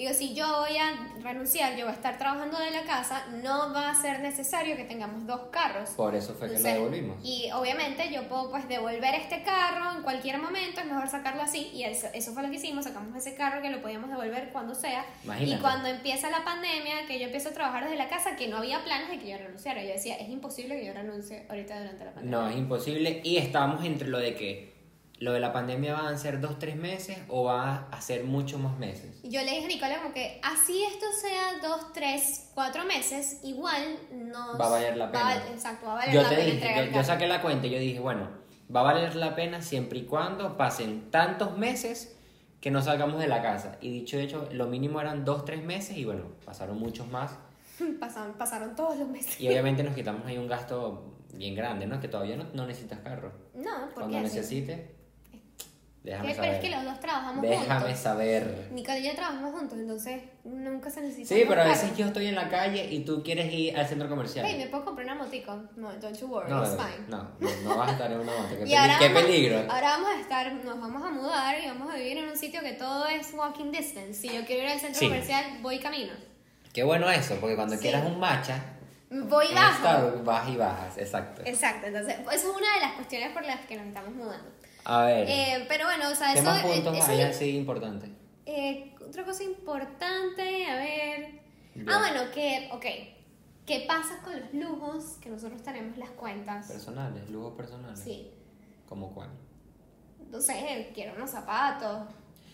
Digo, si yo voy a renunciar, yo voy a estar trabajando de la casa, no va a ser necesario que tengamos dos carros. Por eso fue que lo devolvimos. Y obviamente yo puedo pues devolver este carro en cualquier momento, es mejor sacarlo así y eso, eso fue lo que hicimos, sacamos ese carro que lo podíamos devolver cuando sea. Imagínate. Y cuando empieza la pandemia, que yo empiezo a trabajar desde la casa, que no había planes de que yo renunciara, yo decía, es imposible que yo renuncie ahorita durante la pandemia. No, es imposible. Y estábamos entre lo de que lo de la pandemia van a ser dos, tres meses o va a ser muchos más meses. Yo le dije a Nicola como que así esto sea dos, tres, cuatro meses, igual no Va a valer la pena. exacto, va a valer Yo la te pena dije, entregar yo, yo saqué la cuenta y yo dije, bueno, va a valer la pena siempre y cuando pasen tantos meses que no salgamos de la casa. Y dicho hecho, lo mínimo eran dos, tres meses y bueno, pasaron muchos más. Pasaron, pasaron todos los meses. Y obviamente nos quitamos ahí un gasto bien grande, ¿no? Que todavía no, no necesitas carro. No, porque Cuando necesites, déjame Pero saber. es que los dos trabajamos Déjame juntos. saber. Nicole y yo trabajamos juntos, entonces nunca se necesita. Sí, pero a veces yo estoy en la calle y tú quieres ir al centro comercial. Hey, me puedo comprar una motico. No, don't you worry, No, it's fine. no, no, no vas a estar en una moto. Qué, ahora qué vamos- peligro. Ahora vamos a estar, nos vamos a mudar y vamos a vivir en un sitio que todo es walking distance. Si yo quiero ir al centro Sí. comercial, voy camino. Qué bueno eso, porque cuando Sí. quieras un matcha, Voy bajo. Starbucks vas y bajas, exacto. Exacto, entonces, eso es una de las cuestiones por las que nos estamos mudando. A ver, Eh, pero bueno, o sea, ¿qué eso, más puntos eso hay así importantes? eh, otra cosa importante, a ver. Bien. Ah, bueno, que, ok. ¿Qué pasa con los lujos que nosotros tenemos las cuentas? Personales, lujos personales. Sí. ¿Cómo cuál? No sé, quiero unos zapatos.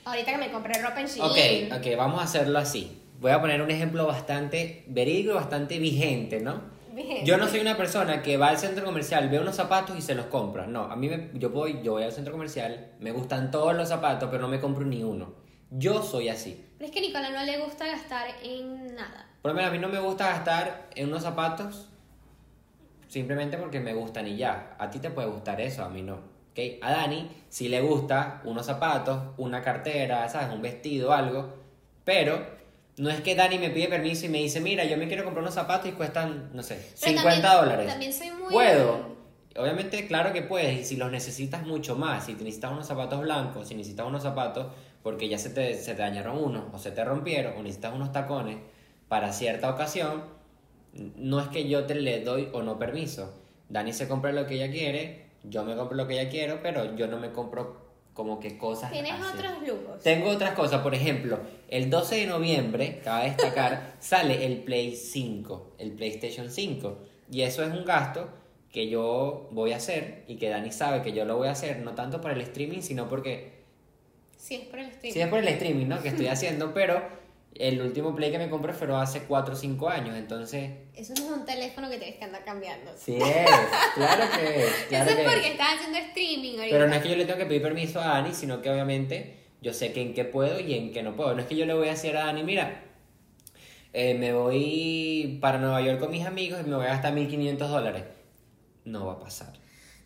Ahorita que me compré ropa en Shein. Ok, ok, vamos a hacerlo así. Voy a poner un ejemplo bastante verídico y bastante vigente, ¿no? Bien. Yo no soy una persona que va al centro comercial, ve unos zapatos y se los compra. No, a mí me, yo voy, yo voy al centro comercial, me gustan todos los zapatos, pero no me compro ni uno. Yo soy así. Pero es que a Nicola no le gusta gastar en nada. Por lo menos a mí no me gusta gastar en unos zapatos simplemente porque me gustan y ya. A ti te puede gustar eso, a mí no. ¿ok? A Dani sí le gusta unos zapatos, una cartera, ¿sabes? Un vestido, algo. Pero no es que Dani me pide permiso y me dice, mira, yo me quiero comprar unos zapatos y cuestan, no sé, Pero 50 también- dólares. también soy muy- ¿Puedo? Obviamente, claro que puedes, y si los necesitas mucho más, si necesitas unos zapatos blancos, si necesitas unos zapatos porque ya se te, se te dañaron unos, o se te rompieron, o necesitas unos tacones para cierta ocasión, no es que yo te le doy o no permiso. Dani se compra lo que ella quiere, yo me compro lo que ella quiero, pero yo no me compro como que cosas Tienes así. otros lujos. Tengo otras cosas, por ejemplo, el 12 de noviembre, cabe destacar, sale el Play 5, el PlayStation 5. Y eso es un gasto que yo voy a hacer y que Dani sabe que yo lo voy a hacer, no tanto por el streaming, sino porque Sí, es por el stream. sí es por el streaming, ¿no? Que estoy haciendo, pero el último Play que me compré fue hace 4 o 5 años, entonces... Eso no es un teléfono que tienes que andar cambiando. Sí es, claro que es, claro Eso es que porque estás haciendo streaming ahorita. Pero no es que yo le tengo que pedir permiso a Dani, sino que obviamente yo sé que en qué puedo y en qué no puedo. No es que yo le voy a decir a Dani, mira, eh, me voy para Nueva York con mis amigos y me voy a gastar 1.500 dólares. No va a pasar.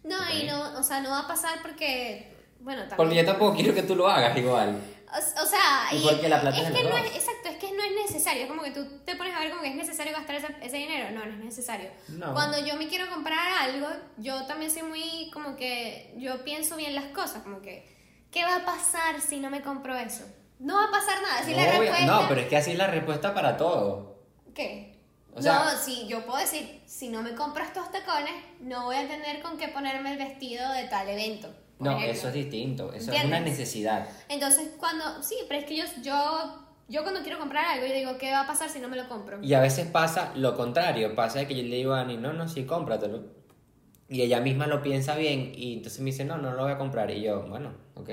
No, y no, o sea, no va a pasar porque, bueno, también. Porque yo tampoco quiero que tú lo hagas igual. O, o sea, Y porque la plata es es que no es, exacto, es que no es necesario, es como que tú te pones a ver como que es necesario gastar ese, ese dinero, no, no es necesario. No. Cuando yo me quiero comprar algo, yo también soy muy como que yo pienso bien las cosas, como que ¿qué va a pasar si no me compro eso? No va a pasar nada, si la Obvio- respuesta No, pero es que así es la respuesta para todo. ¿Qué? O sea- no, si yo puedo decir, si no me compro estos tacones, no voy a tener con qué ponerme el vestido de tal evento. No, ejemplo. eso es distinto. Eso es una necesidad. Entonces, cuando, sí, pero es que yo, yo, yo cuando quiero comprar algo, yo digo, ¿qué va a pasar si no me lo compro? Y a veces pasa lo contrario, pasa que yo le digo a Dani, no, no, sí, cómpratelo. Y ella misma lo piensa bien y entonces me dice, no, no lo voy a comprar. Y yo, bueno, ok.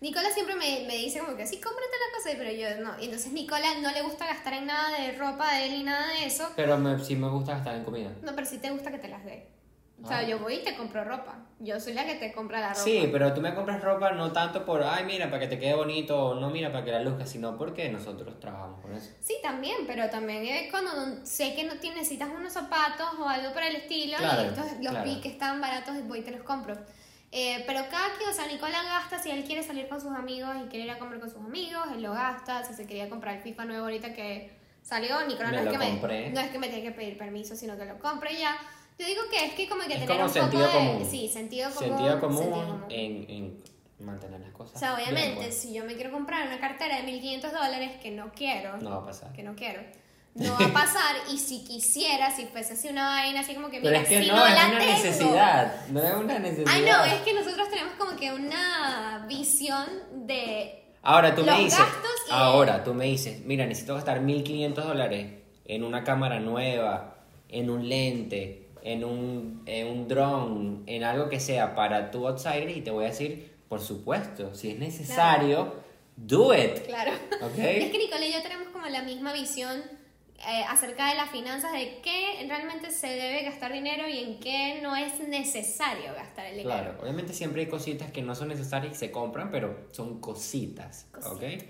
Nicola siempre me, me dice como que sí, cómprate la cosa, pero yo no. Y entonces Nicola no le gusta gastar en nada de ropa de él ni nada de eso. Pero me, sí me gusta gastar en comida. No, pero sí te gusta que te las dé. O sea, Ah. yo voy y te compro ropa. Yo soy la que te compra la ropa. Sí, pero tú me compras ropa no tanto por, ay, mira, para que te quede bonito, o no, mira, para que la luzca, sino porque nosotros trabajamos con eso. Sí, también, pero también es cuando sé que no tienes, necesitas unos zapatos o algo por el estilo Claro, y estos, los claro. vi que están baratos voy y te los compro. Eh, pero cada quien, o sea, Nicola gasta si él quiere salir con sus amigos y quiere ir a comer con sus amigos, él lo gasta. Si se quería comprar el FIFA nuevo ahorita que salió, Nicola Me no, es que me, no es que me tiene que pedir permiso, sino que lo compre ya. Yo digo que es que como que Es tener como un sentido poco de... común. Sí, sentido común. Sentido común, sentido común. En, en mantener las cosas. O sea, obviamente, pues. si yo me quiero comprar una cartera de 1500 dólares que no quiero, No va a pasar. que no quiero, no va a pasar. y si quisiera, si fuese así una vaina así como que Pero mira, es que si no, no, es la una tengo. necesidad. No es una necesidad. Ay, no, es que nosotros tenemos como que una visión de. Ahora tú me dices, gastos y- ahora tú me dices, mira, necesito gastar 1500 dólares en una cámara nueva, en un lente, en un, en un dron, en algo que sea para tu outsider y te voy a decir, por supuesto, si es necesario, do it. Claro. ¿Ok? Es que Nicole y yo tenemos como la misma visión eh, acerca de las finanzas, de qué realmente se debe gastar dinero y en qué no es necesario gastar el dinero. Claro, obviamente siempre hay cositas que no son necesarias y se compran, pero son cositas, ¿ok? Cositas.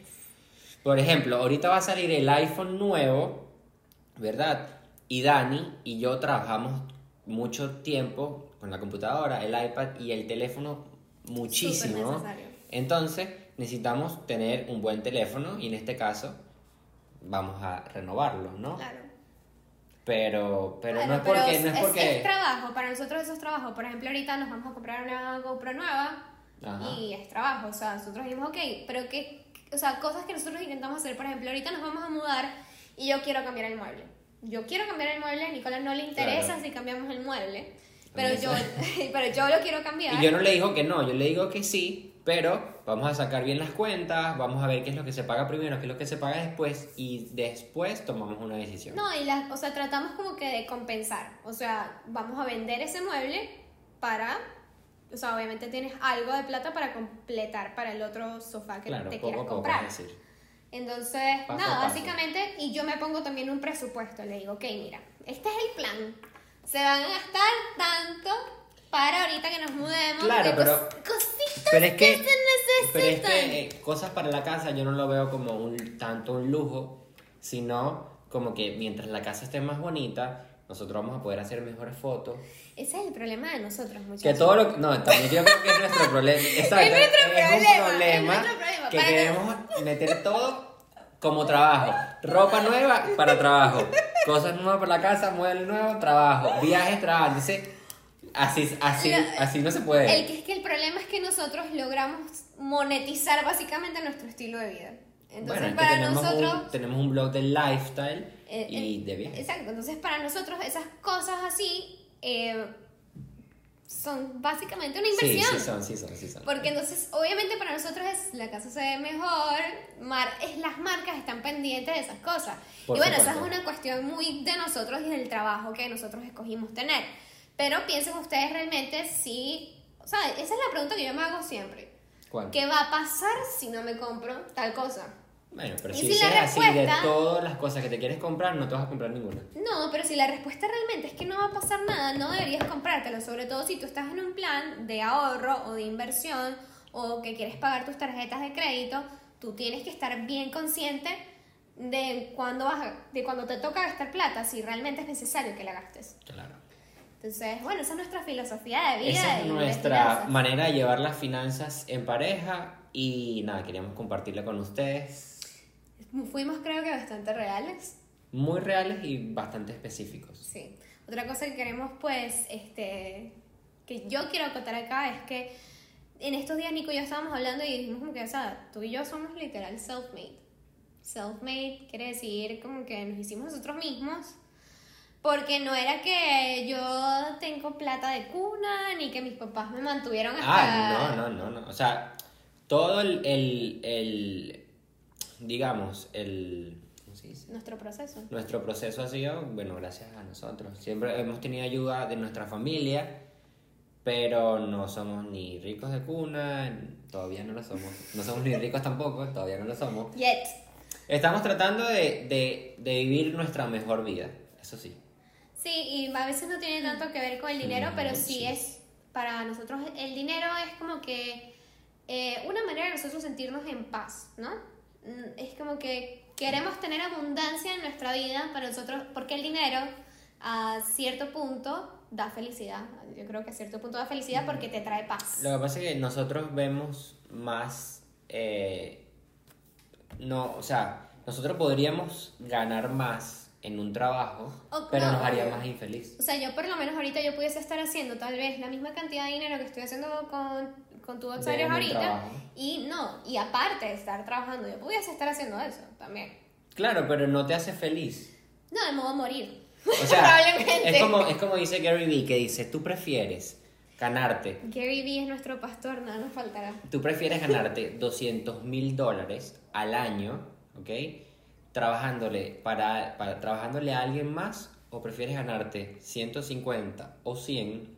Por ejemplo, ahorita va a salir el iPhone nuevo, ¿verdad? Y Dani y yo trabajamos mucho tiempo con la computadora, el iPad y el teléfono muchísimo. Entonces, necesitamos tener un buen teléfono y en este caso vamos a renovarlo, ¿no? Claro. Pero, pero Bueno, no es porque... no es es, porque... es trabajo, para nosotros eso es trabajo. Por ejemplo, ahorita nos vamos a comprar una GoPro nueva Ajá. y es trabajo. O sea, nosotros dijimos, ok, pero qué, o sea, cosas que nosotros intentamos hacer. Por ejemplo, ahorita nos vamos a mudar y yo quiero cambiar el mueble. Yo quiero cambiar el mueble, a Nicolás no le interesa Claro. si cambiamos el mueble, pero yo, pero yo lo quiero cambiar. Y yo no le digo que no, yo le digo que sí, pero vamos a sacar bien las cuentas, vamos a ver qué es lo que se paga primero, qué es lo que se paga después y después tomamos una decisión. No, y la, o sea, tratamos como que de compensar. O sea, vamos a vender ese mueble para, o sea, obviamente tienes algo de plata para completar para el otro sofá que claro, te poco quieras poco, comprar. decir. Entonces, Paso nada, paso. básicamente, y yo me pongo también un presupuesto. Le digo, ok, mira, este es el plan. Se van a gastar tanto para ahorita que nos mudemos. Claro, pero- cos- cositas Pero es que, se necesitan. pero es que eh, cosas para la casa yo no lo veo como un, tanto un lujo, sino como que mientras la casa esté más bonita, nosotros vamos a poder hacer mejores fotos. Ese es el problema de nosotros, muchachos. Que todo lo no, también yo creo que es nuestro problema. Exacto, Es nuestro un problema, es nuestro problema. que queremos meter todo como trabajo. Ropa nueva para trabajo. Cosas nuevas para la casa, muebles nuevos, trabajo. Viajes, trabajo. Entonces, así, así, La- así no se puede. El que es que el problema es que nosotros logramos monetizar básicamente nuestro estilo de vida. Entonces, bueno, para tenemos, nosotros. un, tenemos un blog de lifestyle eh, y eh, de viajes. Exacto, entonces para nosotros esas cosas así eh, son básicamente una Sí, inversión. sí son, sí son, sí son. Porque entonces, obviamente para nosotros es la casa se ve mejor, mar, es, las marcas están pendientes de esas cosas. Por y bueno, esa es supuesto. una cuestión muy de nosotros y del trabajo que nosotros escogimos tener. Pero piensen ustedes realmente si, o sea, esa es la pregunta que yo me hago siempre. ¿Cuál? ¿Qué va a pasar si no me compro tal cosa? Bueno, pero Y si así de todas las cosas que te quieres comprar, no te vas a comprar ninguna. No, pero si la respuesta realmente es que no va a pasar nada, no deberías comprártelo, sobre todo si tú estás en un plan de ahorro o de inversión o que quieres pagar tus tarjetas de crédito, tú tienes que estar bien consciente de cuándo vas a- de cuando te toca gastar plata, si realmente es necesario que la gastes. Claro. Entonces, bueno, esa es nuestra filosofía de vida. Esa es de nuestra manera de llevar las finanzas en pareja y nada, queríamos compartirla con ustedes. Fuimos creo que bastante reales. Muy reales y bastante específicos. Sí. Otra cosa que queremos, pues, este, que yo quiero acotar acá es que en estos días Nico y yo estábamos hablando y dijimos como que, o sea, tú y yo somos literal self-made. Self-made quiere decir como que nos hicimos nosotros mismos. Porque no era que yo tengo plata de cuna, ni que mis papás me mantuvieron hasta... Ah, no, no, no, no. O sea, todo el, el, el digamos, el, ¿cómo se dice? Nuestro proceso. Nuestro proceso ha sido, bueno, gracias a nosotros. Siempre hemos tenido ayuda de nuestra familia, pero no somos ni ricos de cuna, todavía no lo somos. No somos ni ricos tampoco, todavía no lo somos. Yet. Estamos tratando de, de, de vivir nuestra mejor vida, eso sí. Sí, y a veces no tiene tanto que ver con el dinero, Mm, pero sí, sí. es, para nosotros el dinero es como que eh, una manera de nosotros sentirnos en paz, ¿no? Mm, Es como que queremos tener abundancia en nuestra vida para nosotros, porque el dinero a cierto punto da felicidad. Yo creo que a cierto punto da felicidad porque te trae paz. Lo que pasa es que nosotros vemos más, eh, no, o sea, nosotros podríamos ganar más en un trabajo, O- pero no, nos haría más infeliz. O sea, yo por lo menos ahorita yo pudiese estar haciendo tal vez la misma cantidad de dinero que estoy haciendo con, con tu De Outsiders mi ahorita. trabajo. Y no, y aparte de estar trabajando, yo pudiese estar haciendo eso también. Claro, pero no te hace feliz. No, de modo morir. O sea, Probablemente. es como, es como dice Gary Vee, que dice, tú prefieres ganarte, Gary Vee es nuestro pastor, nada nos faltará. tú prefieres ganarte 200 mil dólares al año, ¿ok? Trabajándole, para, para, trabajándole a alguien más, o prefieres ganarte 150 o 100,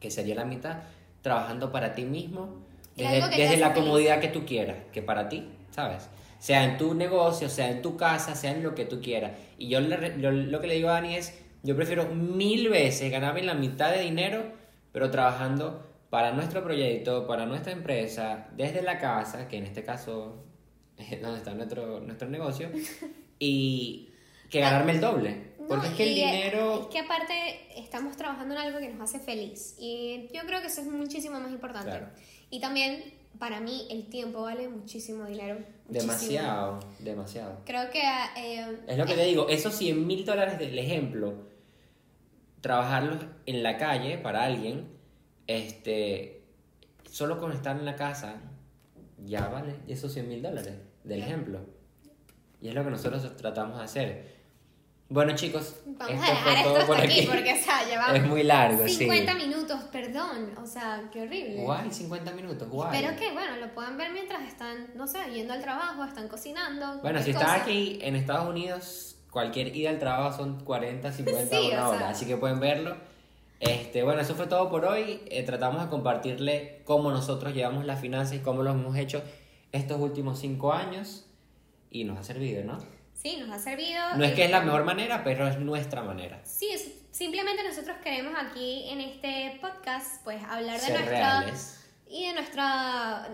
que sería la mitad, trabajando para ti mismo, desde, desde la feliz. comodidad que tú quieras, que para ti, ¿sabes? Sea en tu negocio, sea en tu casa, sea en lo que tú quieras. Y yo, le yo lo que le digo a Dani es, yo prefiero mil veces ganarme la mitad de dinero, pero trabajando para nuestro proyecto, para nuestra empresa, desde la casa, que en este caso es donde está nuestro, nuestro negocio, y que ganarme el doble. Porque No, es que el dinero... Es que aparte estamos trabajando en algo que nos hace feliz. Y yo creo que eso es muchísimo más importante. Claro. Y también, para mí, el tiempo vale muchísimo dinero. muchísimo. Demasiado, demasiado. Creo que... eh, Es lo que te digo, esos 100 mil dólares del ejemplo, trabajarlos en la calle para alguien, este, solo con estar en la casa, ya vale esos 100 mil dólares del ejemplo. Y es lo que nosotros tratamos de hacer. Bueno chicos, Vamos esto a dejar esto hasta por aquí, aquí. porque, o sea, llevamos Es muy largo, 50 sí. minutos, perdón. O sea, qué horrible. Guay, 50 minutos, guay. Espero que, bueno, lo puedan ver mientras están, no sé, yendo al trabajo, están cocinando. Bueno, si cosa. aquí en Estados Unidos, cualquier ida al trabajo son 40, 50, Sí, una hora, sea. así que pueden verlo. Este, bueno, eso fue todo por hoy. Eh, tratamos de compartirle cómo nosotros llevamos las finanzas y cómo lo hemos hecho estos últimos cinco años y nos ha servido, ¿no? Sí, nos ha servido. No es que es la Este, mejor manera, pero es nuestra manera. Sí, es- simplemente nosotros queremos aquí en este podcast, pues, hablar de Ser nuestra. reales. Y de nuestra.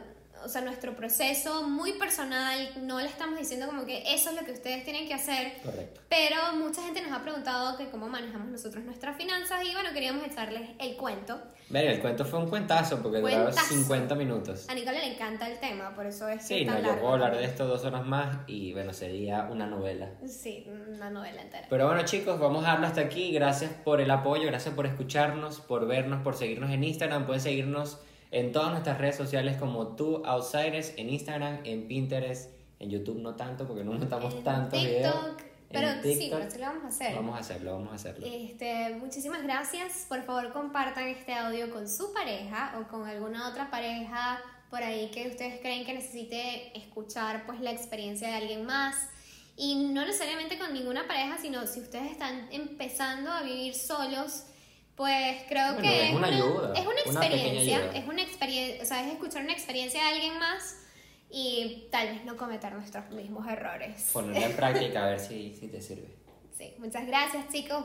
O sea, nuestro proceso muy personal. No le estamos diciendo como que eso es lo que ustedes tienen que hacer. Correcto. Pero mucha gente nos ha preguntado que cómo manejamos nosotros nuestras finanzas y bueno, queríamos echarles el cuento. Ver, el cuento fue un cuentazo porque duró Cuentazo. 50 minutos. A Nicole le encanta el tema, por eso es que Sí, no, tan yo largo puedo hablar de esto dos horas más y bueno, sería una novela. Sí, una novela entera. Pero bueno chicos, vamos a darlo hasta aquí. Gracias por el apoyo, gracias por escucharnos, por vernos, por seguirnos en Instagram. Pueden seguirnos en todas nuestras redes sociales como tú Outsiders, en Instagram, en Pinterest, en YouTube no tanto porque no montamos En tanto TikTok, video. pero En sí, pero sí lo vamos a hacer. Vamos a hacerlo, vamos a hacerlo. Este, muchísimas gracias. Por favor, compartan este audio con su pareja o con alguna otra pareja por ahí que ustedes creen que necesite escuchar pues la experiencia de alguien más. Y no necesariamente con ninguna pareja, sino si ustedes están empezando a vivir solos, pues creo Bueno, que es una ayuda, es una experiencia, es una experiencia, o sea, es escuchar una experiencia de alguien más y tal vez no cometer nuestros mismos errores. Ponerla en práctica a ver si, si te sirve. Sí, muchas gracias chicos.